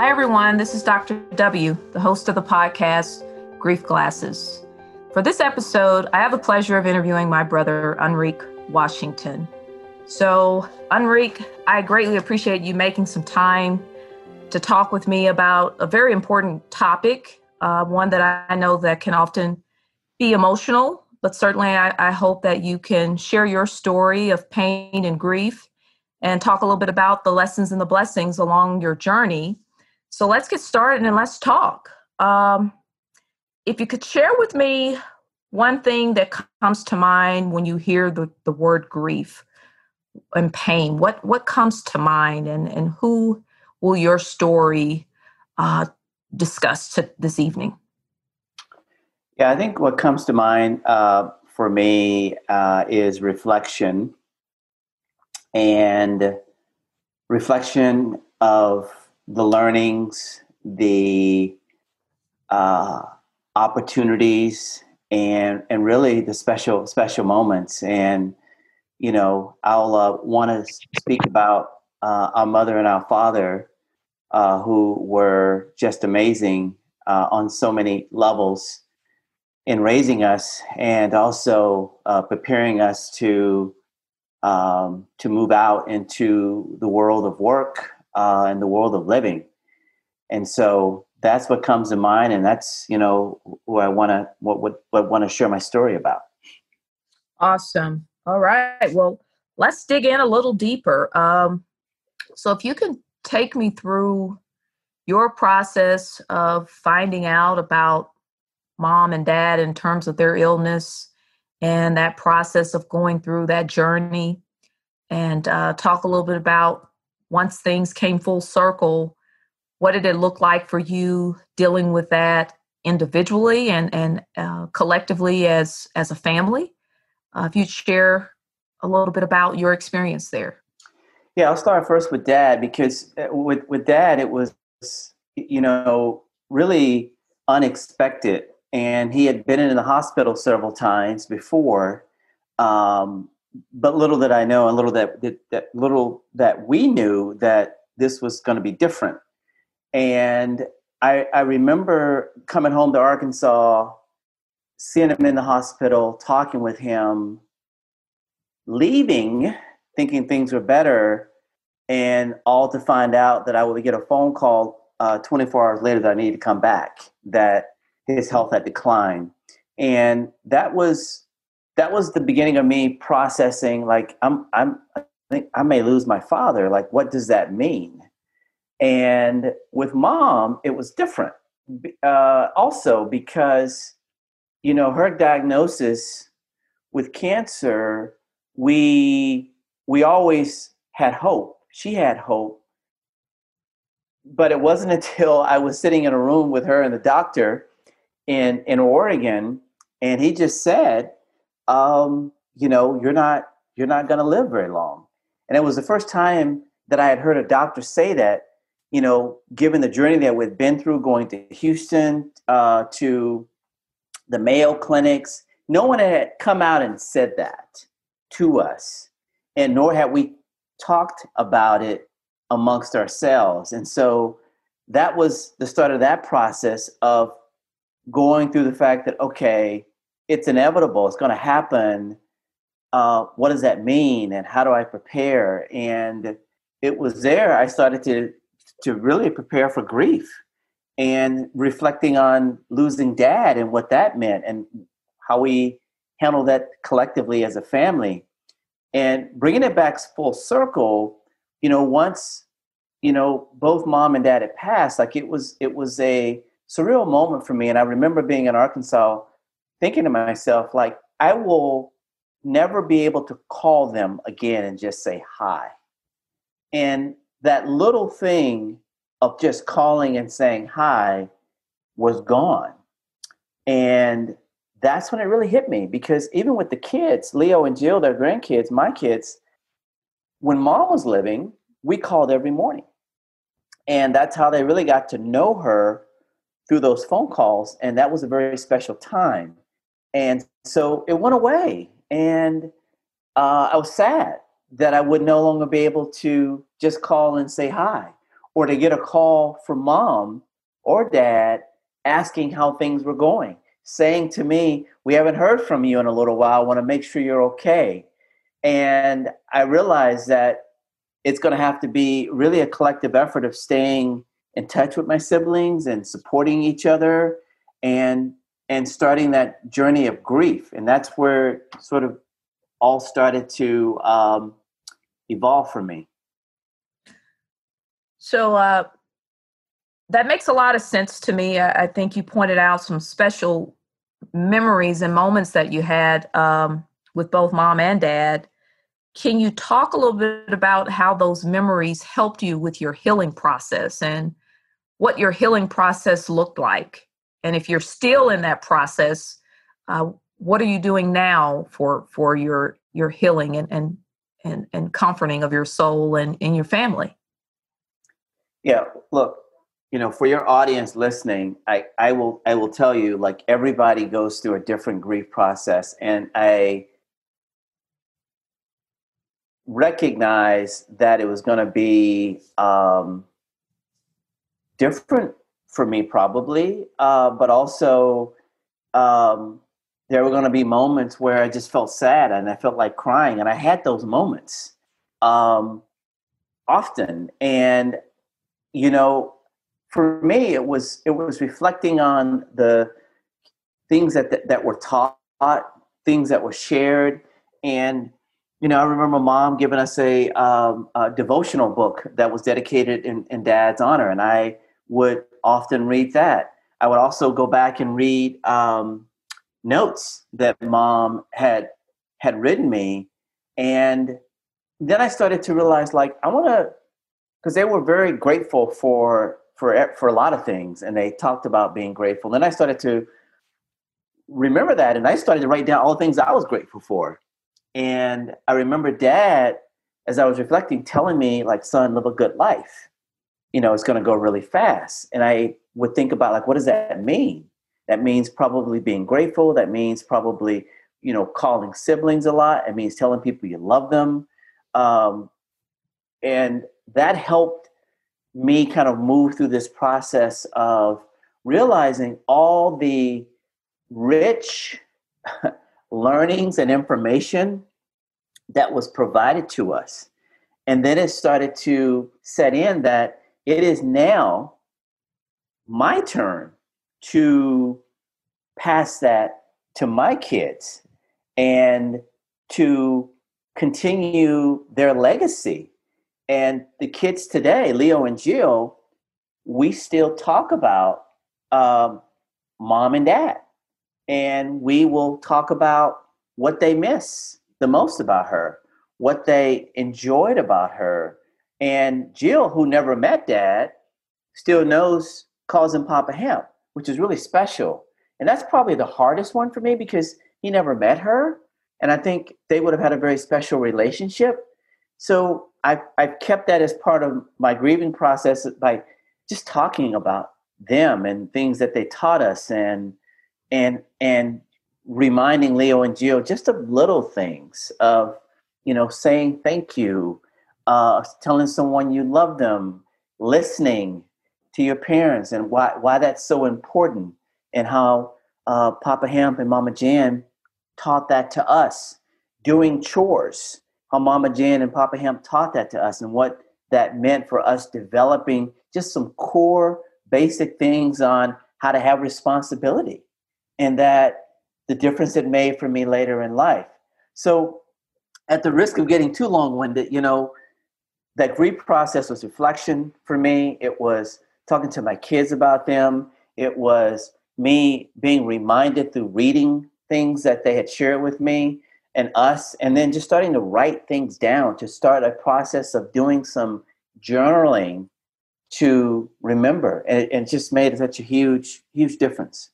Hi, everyone. This is Dr. W., the host of the podcast Grief Glasses. For this episode, I have the pleasure of interviewing my brother, Enrique Washington. So, Enrique, I greatly appreciate you making some time to talk with me about a very important topic, uh, one that I know that can often be emotional, but certainly I, I hope that you can share your story of pain and grief and talk a little bit about the lessons and the blessings along your journey. So let's get started and let's talk. Um, if you could share with me one thing that comes to mind when you hear the, the word grief and pain, what, what comes to mind and, and who will your story uh, discuss to this evening? Yeah, I think what comes to mind uh, for me uh, is reflection and reflection of the learnings, the uh, opportunities, and and really the special special moments. And you know, I'll uh, want to speak about uh, our mother and our father, uh, who were just amazing uh, on so many levels in raising us, and also uh, preparing us to um, to move out into the world of work uh, and the world of living. And so that's what comes to mind, and that's you know who I want to what what, what want to share my story about. Awesome. All right. Well, let's dig in a little deeper. Um, so, if you can take me through your process of finding out about mom and dad in terms of their illness and that process of going through that journey and uh, talk a little bit about once things came full circle what did it look like for you dealing with that individually and and uh, collectively as as a family uh, if you'd share a little bit about your experience there yeah i'll start first with dad because uh, with with dad it was you know really unexpected and he had been in the hospital several times before. Um, but little that I know, and little that, that, that little that we knew that this was going to be different. And I, I remember coming home to Arkansas, seeing him in the hospital, talking with him, leaving, thinking things were better, and all to find out that I would get a phone call uh, 24 hours later that I needed to come back. That his health had declined and that was that was the beginning of me processing like i'm i'm i think i may lose my father like what does that mean? And with mom it was different. Uh, also because you know her diagnosis with cancer we we always had hope. She had hope. But it wasn't until i was sitting in a room with her and the doctor in in Oregon, and he just said, um, you know, you're not you're not going to live very long. And it was the first time that I had heard a doctor say that. You know, given the journey that we've been through, going to Houston uh, to the Mayo clinics, no one had come out and said that to us, and nor had we talked about it amongst ourselves. And so that was the start of that process of going through the fact that okay it's inevitable it's going to happen uh, what does that mean and how do i prepare and it was there i started to to really prepare for grief and reflecting on losing dad and what that meant and how we handle that collectively as a family and bringing it back full circle you know once you know both mom and dad had passed like it was it was a surreal moment for me. And I remember being in Arkansas thinking to myself, like, I will never be able to call them again and just say hi. And that little thing of just calling and saying hi was gone. And that's when it really hit me because even with the kids, Leo and Jill, their grandkids, my kids, when mom was living, we called every morning. And that's how they really got to know her through those phone calls, and that was a very special time. And so it went away, and uh, I was sad that I would no longer be able to just call and say hi, or to get a call from mom or dad asking how things were going, saying to me, We haven't heard from you in a little while, I want to make sure you're okay. And I realized that it's going to have to be really a collective effort of staying in touch with my siblings and supporting each other and and starting that journey of grief. And that's where sort of all started to um, evolve for me. So uh, that makes a lot of sense to me. I, I, think you pointed out some special memories and moments that you had um, with both mom and dad. Can you talk a little bit about how those memories helped you with your healing process and what your healing process looked like? And if you're still in that process, uh, what are you doing now for for your your healing and and and, and comforting of your soul and, and your family? Yeah, look, you know, for your audience listening, I, I will I will tell you, like everybody goes through a different grief process, and I recognize that it was going to be um, different for me, probably, uh, but also um, there were going to be moments where I just felt sad and I felt like crying, and I had those moments um, often. And you know, for me, it was it was reflecting on the things that that, that were taught, things that were shared, and you know, I remember mom giving us a, um, a devotional book that was dedicated in, in, dad's honor, and I would often read that. I would also go back and read um, notes that mom had had written me, and then I started to realize, like, I want to, because they were very grateful for for for a lot of things, and they talked about being grateful. Then I started to remember that, and I started to write down all the things I was grateful for and I remember dad, as I was reflecting, telling me, like, son, live a good life. You know, it's going to go really fast. And I would think about, like, what does that mean? That means probably being grateful. That means probably, you know, calling siblings a lot. It means telling people you love them. Um, and that helped me kind of move through this process of realizing all the rich learnings and information that was provided to us. And then it started to set in that it is now my turn to pass that to my kids and to continue their legacy. And the kids today, Leo and Jill, we still talk about um, mom and dad and we will talk about what they miss the most about her, what they enjoyed about her. And Jill, who never met dad, still knows, calls him Papa Hemp, which is really special. And that's probably the hardest one for me because he never met her. And I think they would have had a very special relationship. So I've, I've kept that as part of my grieving process by just talking about them and things that they taught us and and and reminding Leo and Gio just of little things of you know saying thank you, uh, telling someone you love them, listening to your parents, and why why that's so important, and how uh, Papa Hemp and Mama Jan taught that to us, doing chores. How Mama Jan and Papa Hemp taught that to us, and what that meant for us developing just some core basic things on how to have responsibility and that the difference it made for me later in life. So, at the risk of getting too long winded, you know, that grief process was reflection for me. It was talking to my kids about them. It was me being reminded through reading things that they had shared with me and us, and then just starting to write things down to start a process of doing some journaling to remember. And it, just made such a huge, huge difference.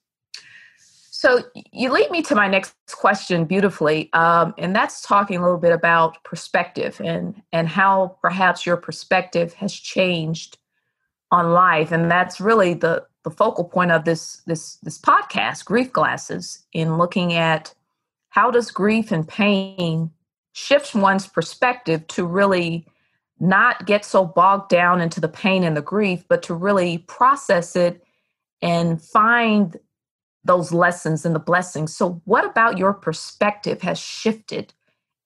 So you lead me to my next question beautifully, um, and that's talking a little bit about perspective and and how perhaps your perspective has changed on life, and that's really the the focal point of this this this podcast, Grief Glasses, in looking at how does grief and pain shift one's perspective to really not get so bogged down into the pain and the grief, but to really process it and find those lessons and the blessings. So, what about your perspective has shifted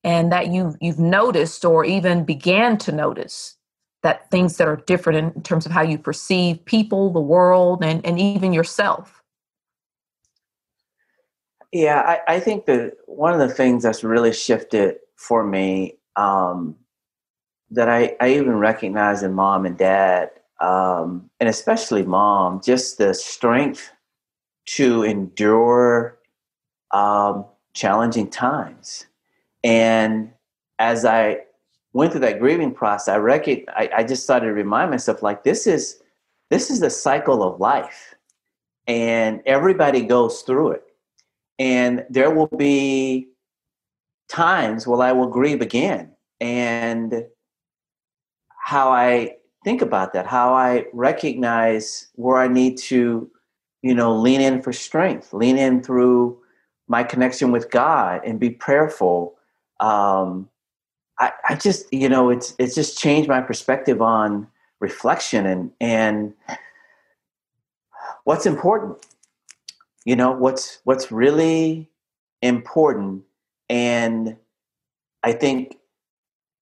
and that you you've noticed or even began to notice that things that are different in terms of how you perceive people, the world, and, and even yourself? Yeah, I, I think that one of the things that's really shifted for me um, that I, I even recognize in mom and dad, um, and especially mom, just the strength to endure um, challenging times. And as I went through that grieving process, I, reckon, I, I just started to remind myself like this is this is the cycle of life, and everybody goes through it. And there will be times where I will grieve again, and how I think about that, how I recognize where I need to, you know, lean in for strength, lean in through my connection with God, and be prayerful. Um, I, I just, you know, it's it's just changed my perspective on reflection and and what's important. You know, what's what's really important, and I think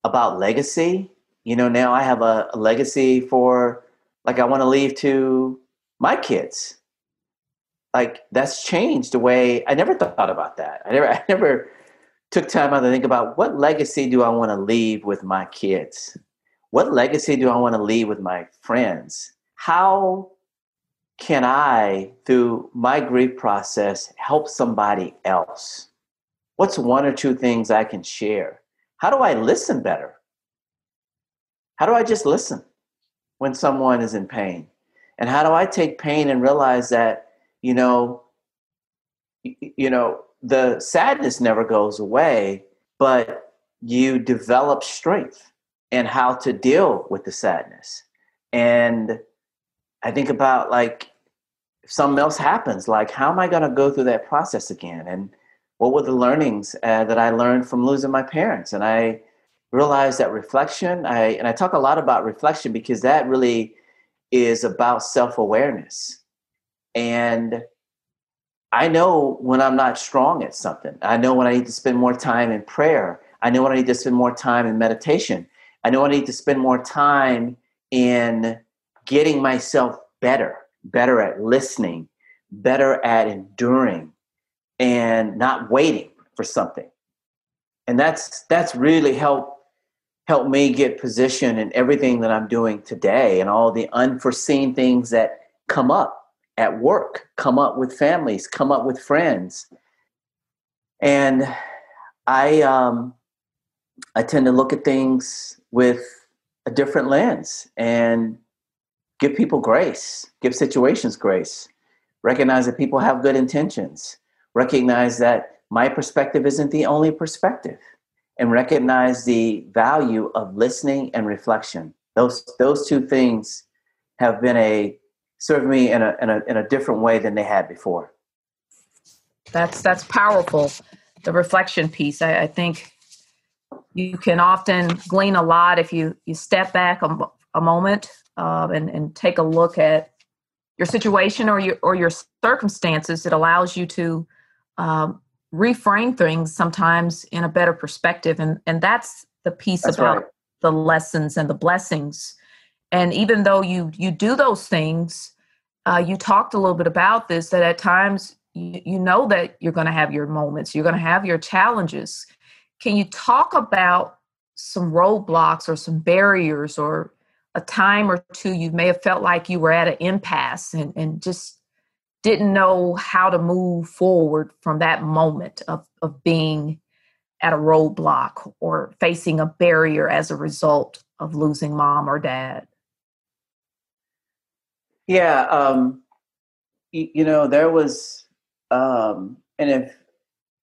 about legacy. You know, now I have a, a legacy for like I want to leave to my kids. Like that's changed the way I never thought about that. I never I never took time out to think about what legacy do I want to leave with my kids? What legacy do I want to leave with my friends? How can I, through my grief process, help somebody else? What's one or two things I can share? How do I listen better? How do I just listen when someone is in pain? And how do I take pain and realize that, you know, you know, the sadness never goes away, but you develop strength and how to deal with the sadness. And I think about like if something else happens, like how am I going to go through that process again? And what were the learnings uh, that I learned from losing my parents? And I realized that reflection, I and I talk a lot about reflection because that really is about self-awareness. And I know when I'm not strong at something. I know when I need to spend more time in prayer. I know when I need to spend more time in meditation. I know I need to spend more time in getting myself better, better at listening, better at enduring and not waiting for something. And that's that's really helped help me get position in everything that I'm doing today and all the unforeseen things that come up at work, come up with families, come up with friends. And I um, I tend to look at things with a different lens and give people grace, give situations grace, recognize that people have good intentions, recognize that my perspective isn't the only perspective, and recognize the value of listening and reflection. Those those two things have been a serve me in a, in a in a different way than they had before. That's that's powerful. The reflection piece. I, I think you can often glean a lot if you you step back a, a moment uh, and and take a look at your situation or your or your circumstances. It allows you to um, reframe things sometimes in a better perspective, and and that's the piece that's about right. the lessons and the blessings and even though you you do those things uh, you talked a little bit about this that at times you, you know that you're going to have your moments you're going to have your challenges. Can you talk about some roadblocks or some barriers or a time or two you may have felt like you were at an impasse and, and just didn't know how to move forward from that moment of, of being at a roadblock or facing a barrier as a result of losing mom or dad yeah, um, you, you know, there was, um, and if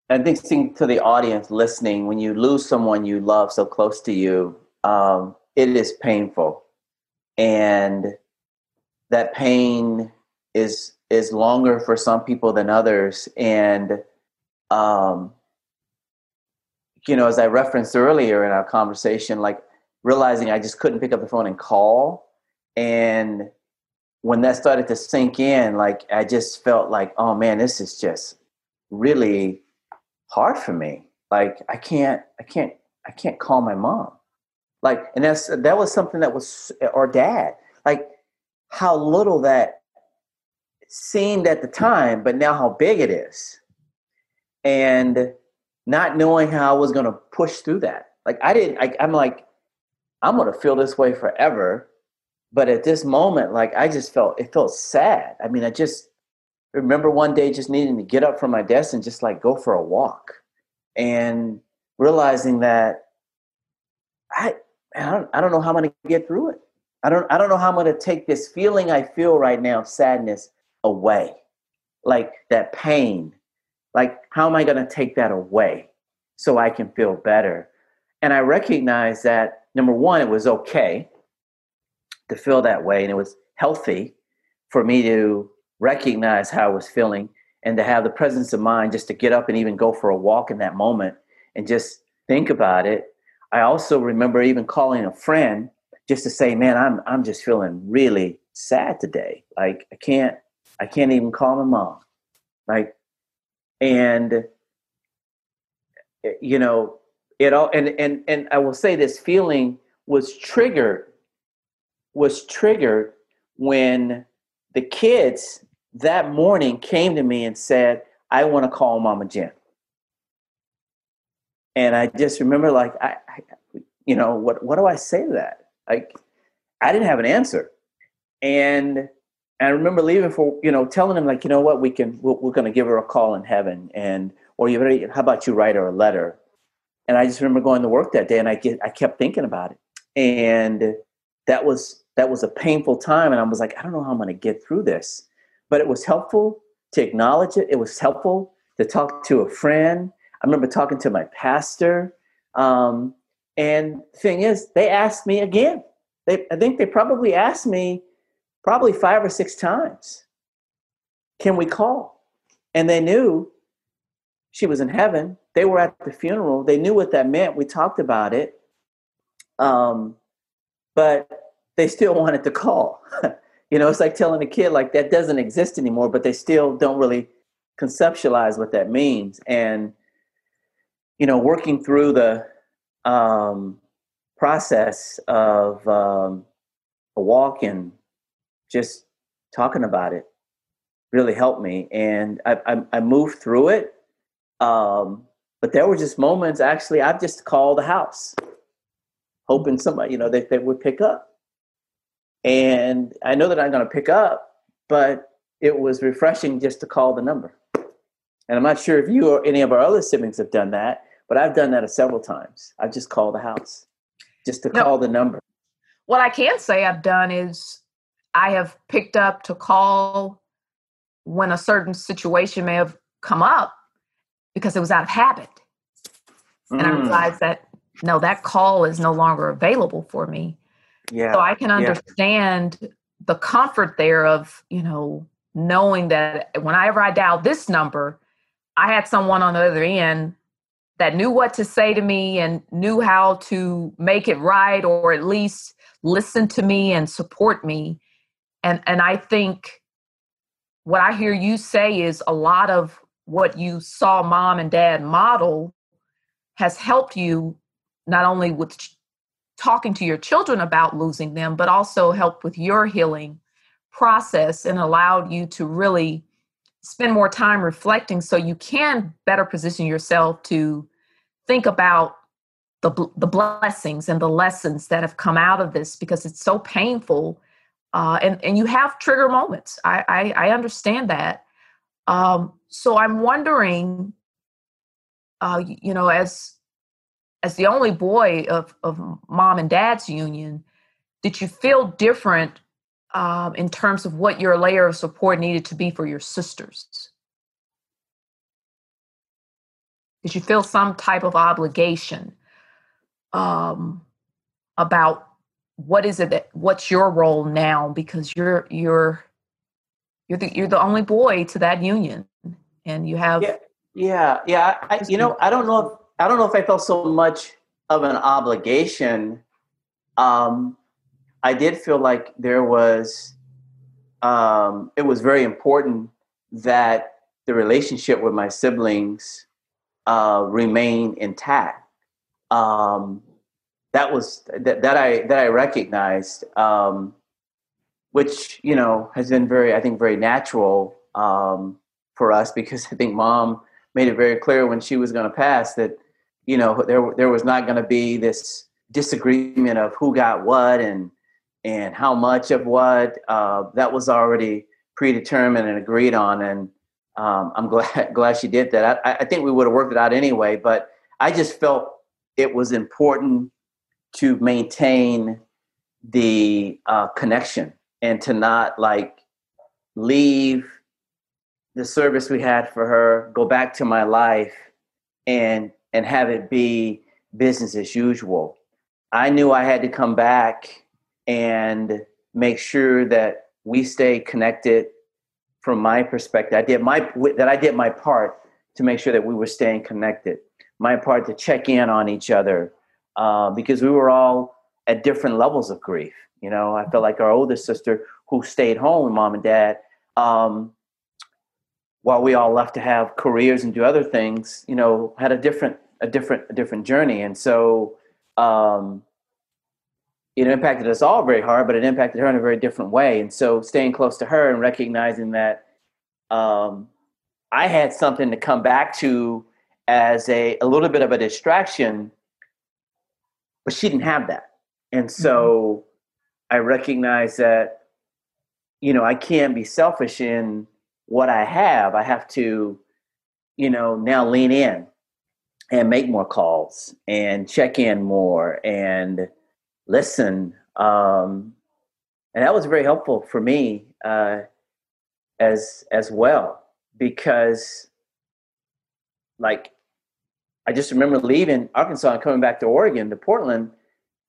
I think to the audience listening, when you lose someone you love so close to you, um, it is painful, and that pain is is longer for some people than others, and um, you know, as I referenced earlier in our conversation, like realizing I just couldn't pick up the phone and call. And when that started to sink in, like I just felt like, oh man, this is just really hard for me. Like I can't, I can't, I can't call my mom. Like, and that's that was something that was or dad. Like how little that seemed at the time, but now how big it is. And not knowing how I was going to push through that. Like I didn't. I, I'm like, I'm going to feel this way forever but at this moment like i just felt it felt sad. I mean i just remember one day just needing to get up from my desk and just like go for a walk and realizing that i i don't, I don't know how i'm going to get through it. I don't i don't know how i'm going to take this feeling i feel right now of sadness away like that pain. Like how am i going to take that away so i can feel better? And i recognize that number one it was okay to feel that way. And it was healthy for me to recognize how I was feeling and to have the presence of mind just to get up and even go for a walk in that moment and just think about it. I also remember even calling a friend just to say, "Man, I'm I'm just feeling really sad today. Like I can't I can't even call my mom." Like and eh, you know, it all and and and I will say this feeling was triggered was triggered when the kids that morning came to me and said, I want to call Mama Jen. And I just remember, like, I, I, you know, what, what do I say to that? Like, I didn't have an answer. And I remember leaving for, you know, telling them, like, you know what, we can, we're, we're going to give her a call in heaven. And, or you better, how about you write her a letter? And I just remember going to work that day and I get, I kept thinking about it. And that was that was a painful time and i was like i don't know how i'm going to get through this. But it was helpful to acknowledge it. It was helpful to talk to a friend. I remember talking to my pastor um, and thing is they asked me again. They, i think they probably asked me probably five or six times can we call? And they knew she was in heaven. They were at the funeral. They knew what that meant. We talked about it. Um, but they still wanted to call. you know, it's like telling a kid like that doesn't exist anymore, but they still don't really conceptualize what that means. And you know, working through the um, process of um, a walk and just talking about it really helped me, and I, I, I moved through it. Um, but there were just moments. Actually, I've just called the house, hoping somebody, you know, they, they would pick up and I know that I'm going to pick up, but it was refreshing just to call the number. And I'm not sure if you or any of our other siblings have done that, but I've done that several times. I've just called the house just to no, call the number. What I can say I've done is I have picked up to call when a certain situation may have come up because it was out of habit. And mm. I realized that no, that call is no longer available for me. Yeah. So I can understand yeah. the comfort there of, you know, knowing that whenever I dialed this number, I had someone on the other end that knew what to say to me and knew how to make it right or at least listen to me and support me. And and I think what I hear you say is a lot of what you saw mom and dad model has helped you not only with talking to your children about losing them, but also helped with your healing process and allowed you to really spend more time reflecting so you can better position yourself to think about the, the blessings and the lessons that have come out of this because it's so painful uh, and, and you have trigger moments. I, I, I understand that. Um, so i'm wondering uh, you know as as the only boy of, of mom and dad's union, did you feel different um, in terms of what your layer of support needed to be for your sisters? Did you feel some type of obligation um, about what is it that what's your role now? Because you're you're you're the you're the only boy to that union, and you have yeah yeah yeah. I, you know I don't know if I don't know if I felt so much of an obligation um, I did feel like there was, um, it was very important that the relationship with my siblings uh, remain intact. Um, that was that, that I that I recognized, um, which you know has been very I think very natural um, for us because I think mom made it very clear when she was going to pass that you know there there was not going to be this disagreement of who got what and and how much of what uh, that was already predetermined and agreed on and um, I'm glad glad she did that. I, I think we would have worked it out anyway, but I just felt it was important to maintain the uh, connection and to not like leave the service we had for her, go back to my life, and and have it be business as usual. I knew I had to come back and make sure that we stay connected from my perspective, I did my that I did my part to make sure that we were staying connected. My part to check in on each other uh, because we were all at different levels of grief. You know, I felt like our oldest sister, who stayed home with mom and dad, um, while we all left to have careers and do other things, you know, had a different a different a different journey, and so um, it impacted us all very hard, but it impacted her in a very different way. And so staying close to her and recognizing that um, I had something to come back to as a, a little bit of a distraction, but she didn't have that. And so mm-hmm. I recognized that, you know, I can't be selfish in what I have. I have to, you know, now lean in and make more calls and check in more and listen. Um, and that was very helpful for me uh, as as well because, like, I just remember leaving Arkansas and coming back to Oregon to Portland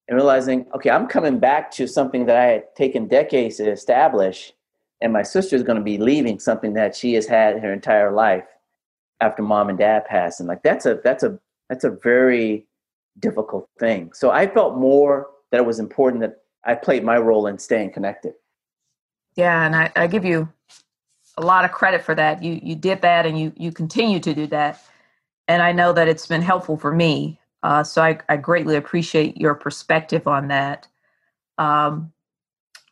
and realizing, okay, I'm coming back to something that I had taken decades to establish, and my sister is going to be leaving something that she has had her entire life after mom and dad passed, and like that's a that's a that's a very difficult thing. So I felt more that it was important that I played my role in staying connected. Yeah, and I, I give you a lot of credit for that. You you did that, and you you continue to do that, and I know that it's been helpful for me. Uh, so I, I greatly appreciate your perspective on that. Um,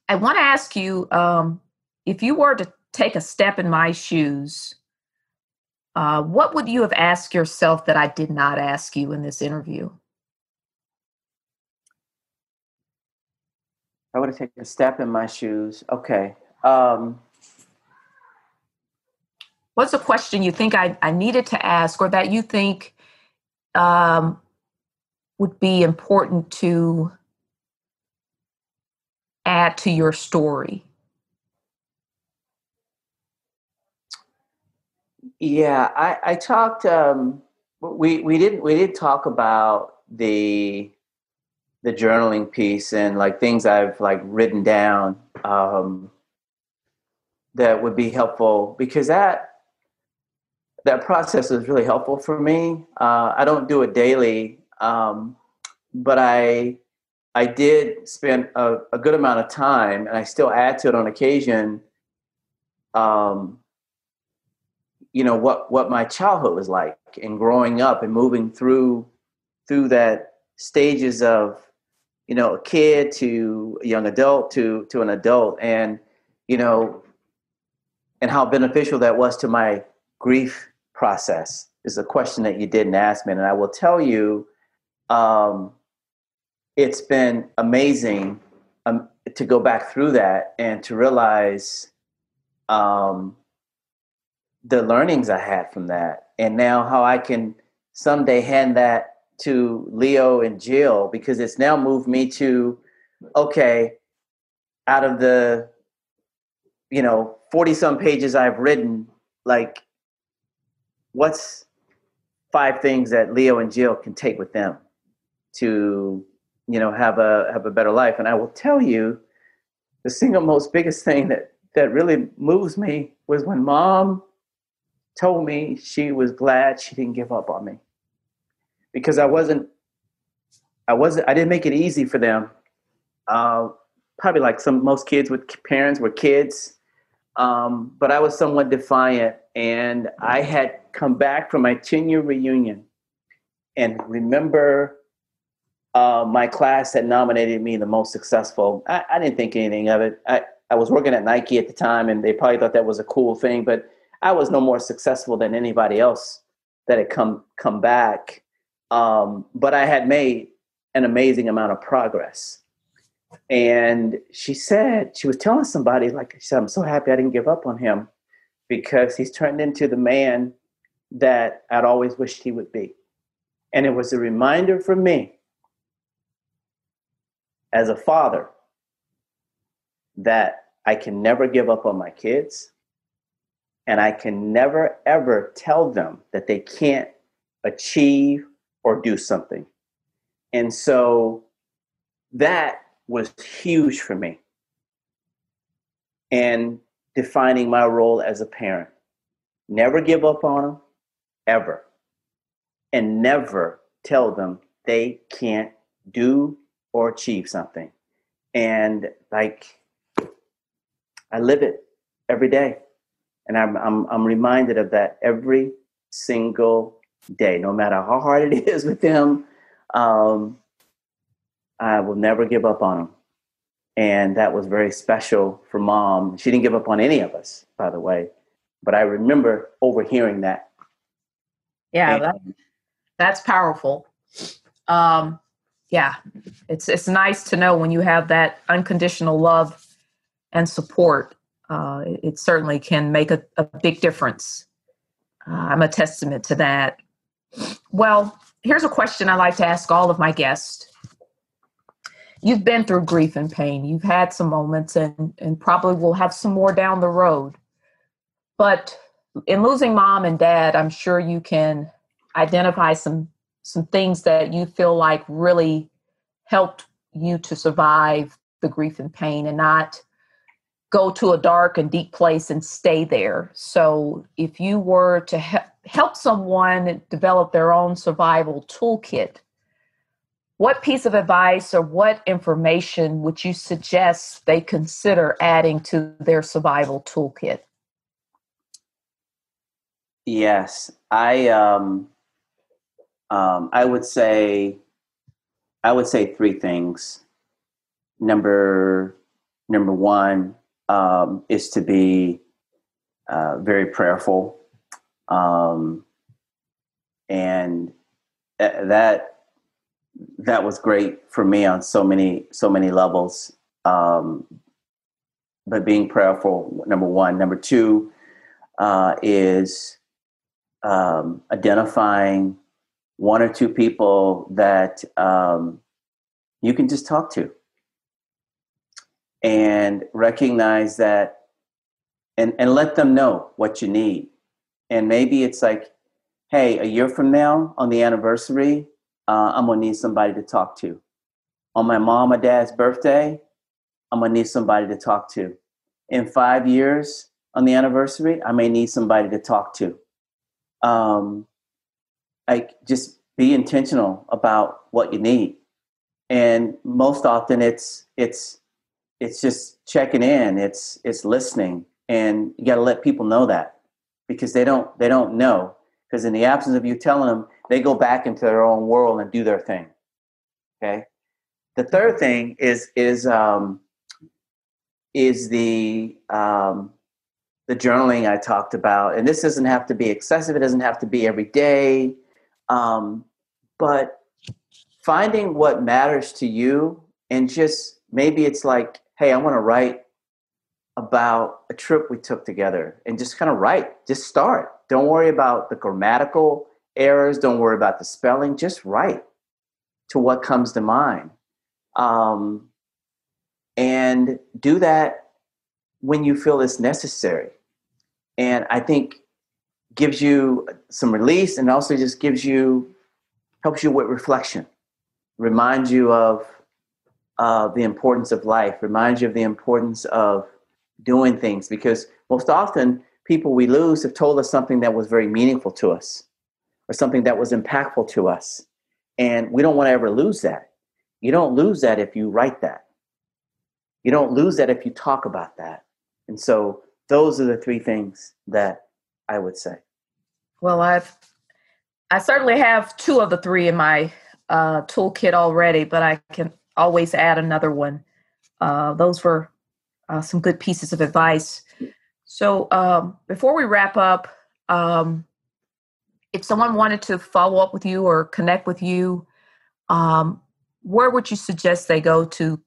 I want to ask you um, if you were to take a step in my shoes, uh, what would you have asked yourself that I did not ask you in this interview? I would have taken a step in my shoes. Okay. Um, What's a question you think I, I needed to ask or that you think um, would be important to add to your story? Yeah, I, I talked. Um, we we didn't we did talk about the the journaling piece and like things I've like written down um, that would be helpful because that that process is really helpful for me. Uh, I don't do it daily, um, but I I did spend a, a, good amount of time, and I still add to it on occasion. Um, you know what what my childhood was like, and growing up, and moving through through that stages of you know, a kid to a young adult to to an adult, and you know, and how beneficial that was to my grief process is a question that you didn't ask me, and I will tell you, um, it's been amazing um, to go back through that and to realize um, the learnings I had from that, and now how I can someday hand that to Leo and Jill because it's now moved me to okay, out of the you know 40 some pages I've written, like what's five things that Leo and Jill can take with them to you know have a have a better life? And I will tell you the single most biggest thing that that really moves me was when mom told me she was glad she didn't give up on me because I wasn't I wasn't I didn't make it easy for them uh, probably like some most kids with parents were kids, um, but I was somewhat defiant, and I had come back from my 10 year reunion, and remember. Uh, my class had nominated me the most successful. I, I didn't think anything of it. I, I was working at Nike at the time, and they probably thought that was a cool thing. But I was no more successful than anybody else that had come come back. Um, but I had made an amazing amount of progress. And she said, she was telling somebody, like, she said, I'm so happy I didn't give up on him because he's turned into the man that I'd always wished he would be. And it was a reminder for me as a father that I can never give up on my kids and I can never ever tell them that they can't achieve or do something. And so that was huge for me. And defining my role as a parent. Never give up on them, ever. And never tell them they can't do or achieve something. And like, I live it every day. And I'm, I'm, I'm reminded of that every single day, no matter how hard it is with them. Um, I will never give up on them. And that was very special for mom. She didn't give up on any of us, by the way. But I remember overhearing that. Yeah, that, that's powerful. Um, yeah, it's it's nice to know when you have that unconditional love and support uh, it, certainly can make a, a big difference. Uh, I'm a testament to that. Well, here's a question I like to ask all of my guests. You've been through grief and pain. You've had some moments and, and probably will have some more down the road. But in losing mom and dad, I'm sure you can identify some some things that you feel like really helped you to survive the grief and pain and not go to a dark and deep place and stay there. So, if you were to he- help someone develop their own survival toolkit, what piece of advice or what information would you suggest they consider adding to their survival toolkit? Yes, I um, um, I would say I would say three things. Number number one, um, is to be uh, very prayerful, um, and that that was great for me on so many so many levels. Um, but being prayerful, number one. Number two uh, is um, identifying one or two people that um, you can just talk to and recognize that and, and let them know what you need. And maybe it's like, hey, a year from now on the anniversary, uh, I'm gonna need somebody to talk to. On my mom or dad's birthday, I'm gonna need somebody to talk to. In five years on the anniversary, I may need somebody to talk to. Um, like just be intentional about what you need. And most often it's it's it's just checking in it's it's listening and you got to let people know that because they don't they don't know because in the absence of you telling them they go back into their own world and do their thing okay? The third thing is is um is the um the journaling i talked about and this doesn't have to be excessive it doesn't have to be every day um but finding what matters to you and just maybe it's like hey, I want to write about a trip we took together and just kind of write, just start. Don't worry about the grammatical errors, don't worry about the spelling, just write to what comes to mind. Um, and do that when you feel it's necessary. And I think gives you some release and also just gives you helps you with reflection reminds you of uh, the importance of life, reminds you of the importance of doing things because most often people we lose have told us something that was very meaningful to us or something that was impactful to us. And we don't want to ever lose that. You don't lose that if you write that. you don't lose that if you talk about that. And so those are the three things that I would say. Well, I've I certainly have two of the three in my uh, toolkit already, but I can always add another one. Uh, those were uh, some good pieces of advice. So um, before we wrap up, um, if someone wanted to follow up with you or connect with you, um, where would you suggest they go to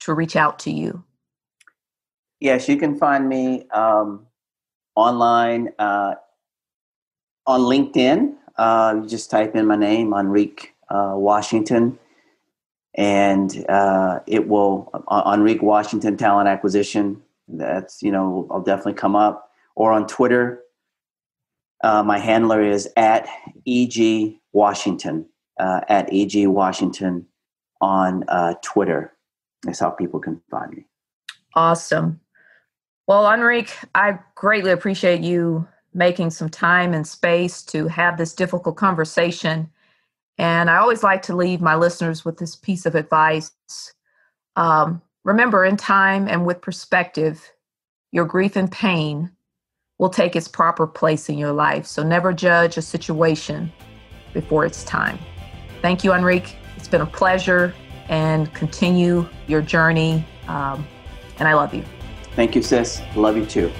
to reach out to you? Yes, you can find me um, online uh, on LinkedIn. Uh, just type in my name, Enrique uh, Washington, and uh, it will Enrique Washington Talent Acquisition. That's you know I'll definitely come up. Or on Twitter, uh, my handler is at eg Washington uh, at eg Washington on uh, Twitter. That's how people can find me. Awesome. Well, Enrique, I greatly appreciate you making some time and space to have this difficult conversation. And I always like to leave my listeners with this piece of advice. Um, remember, in time and with perspective, your grief and pain will take its proper place in your life. So never judge a situation before it's time. Thank you, Enrique. It's been a pleasure and continue your journey. Um, and I love you. Thank you, sis. Love you too.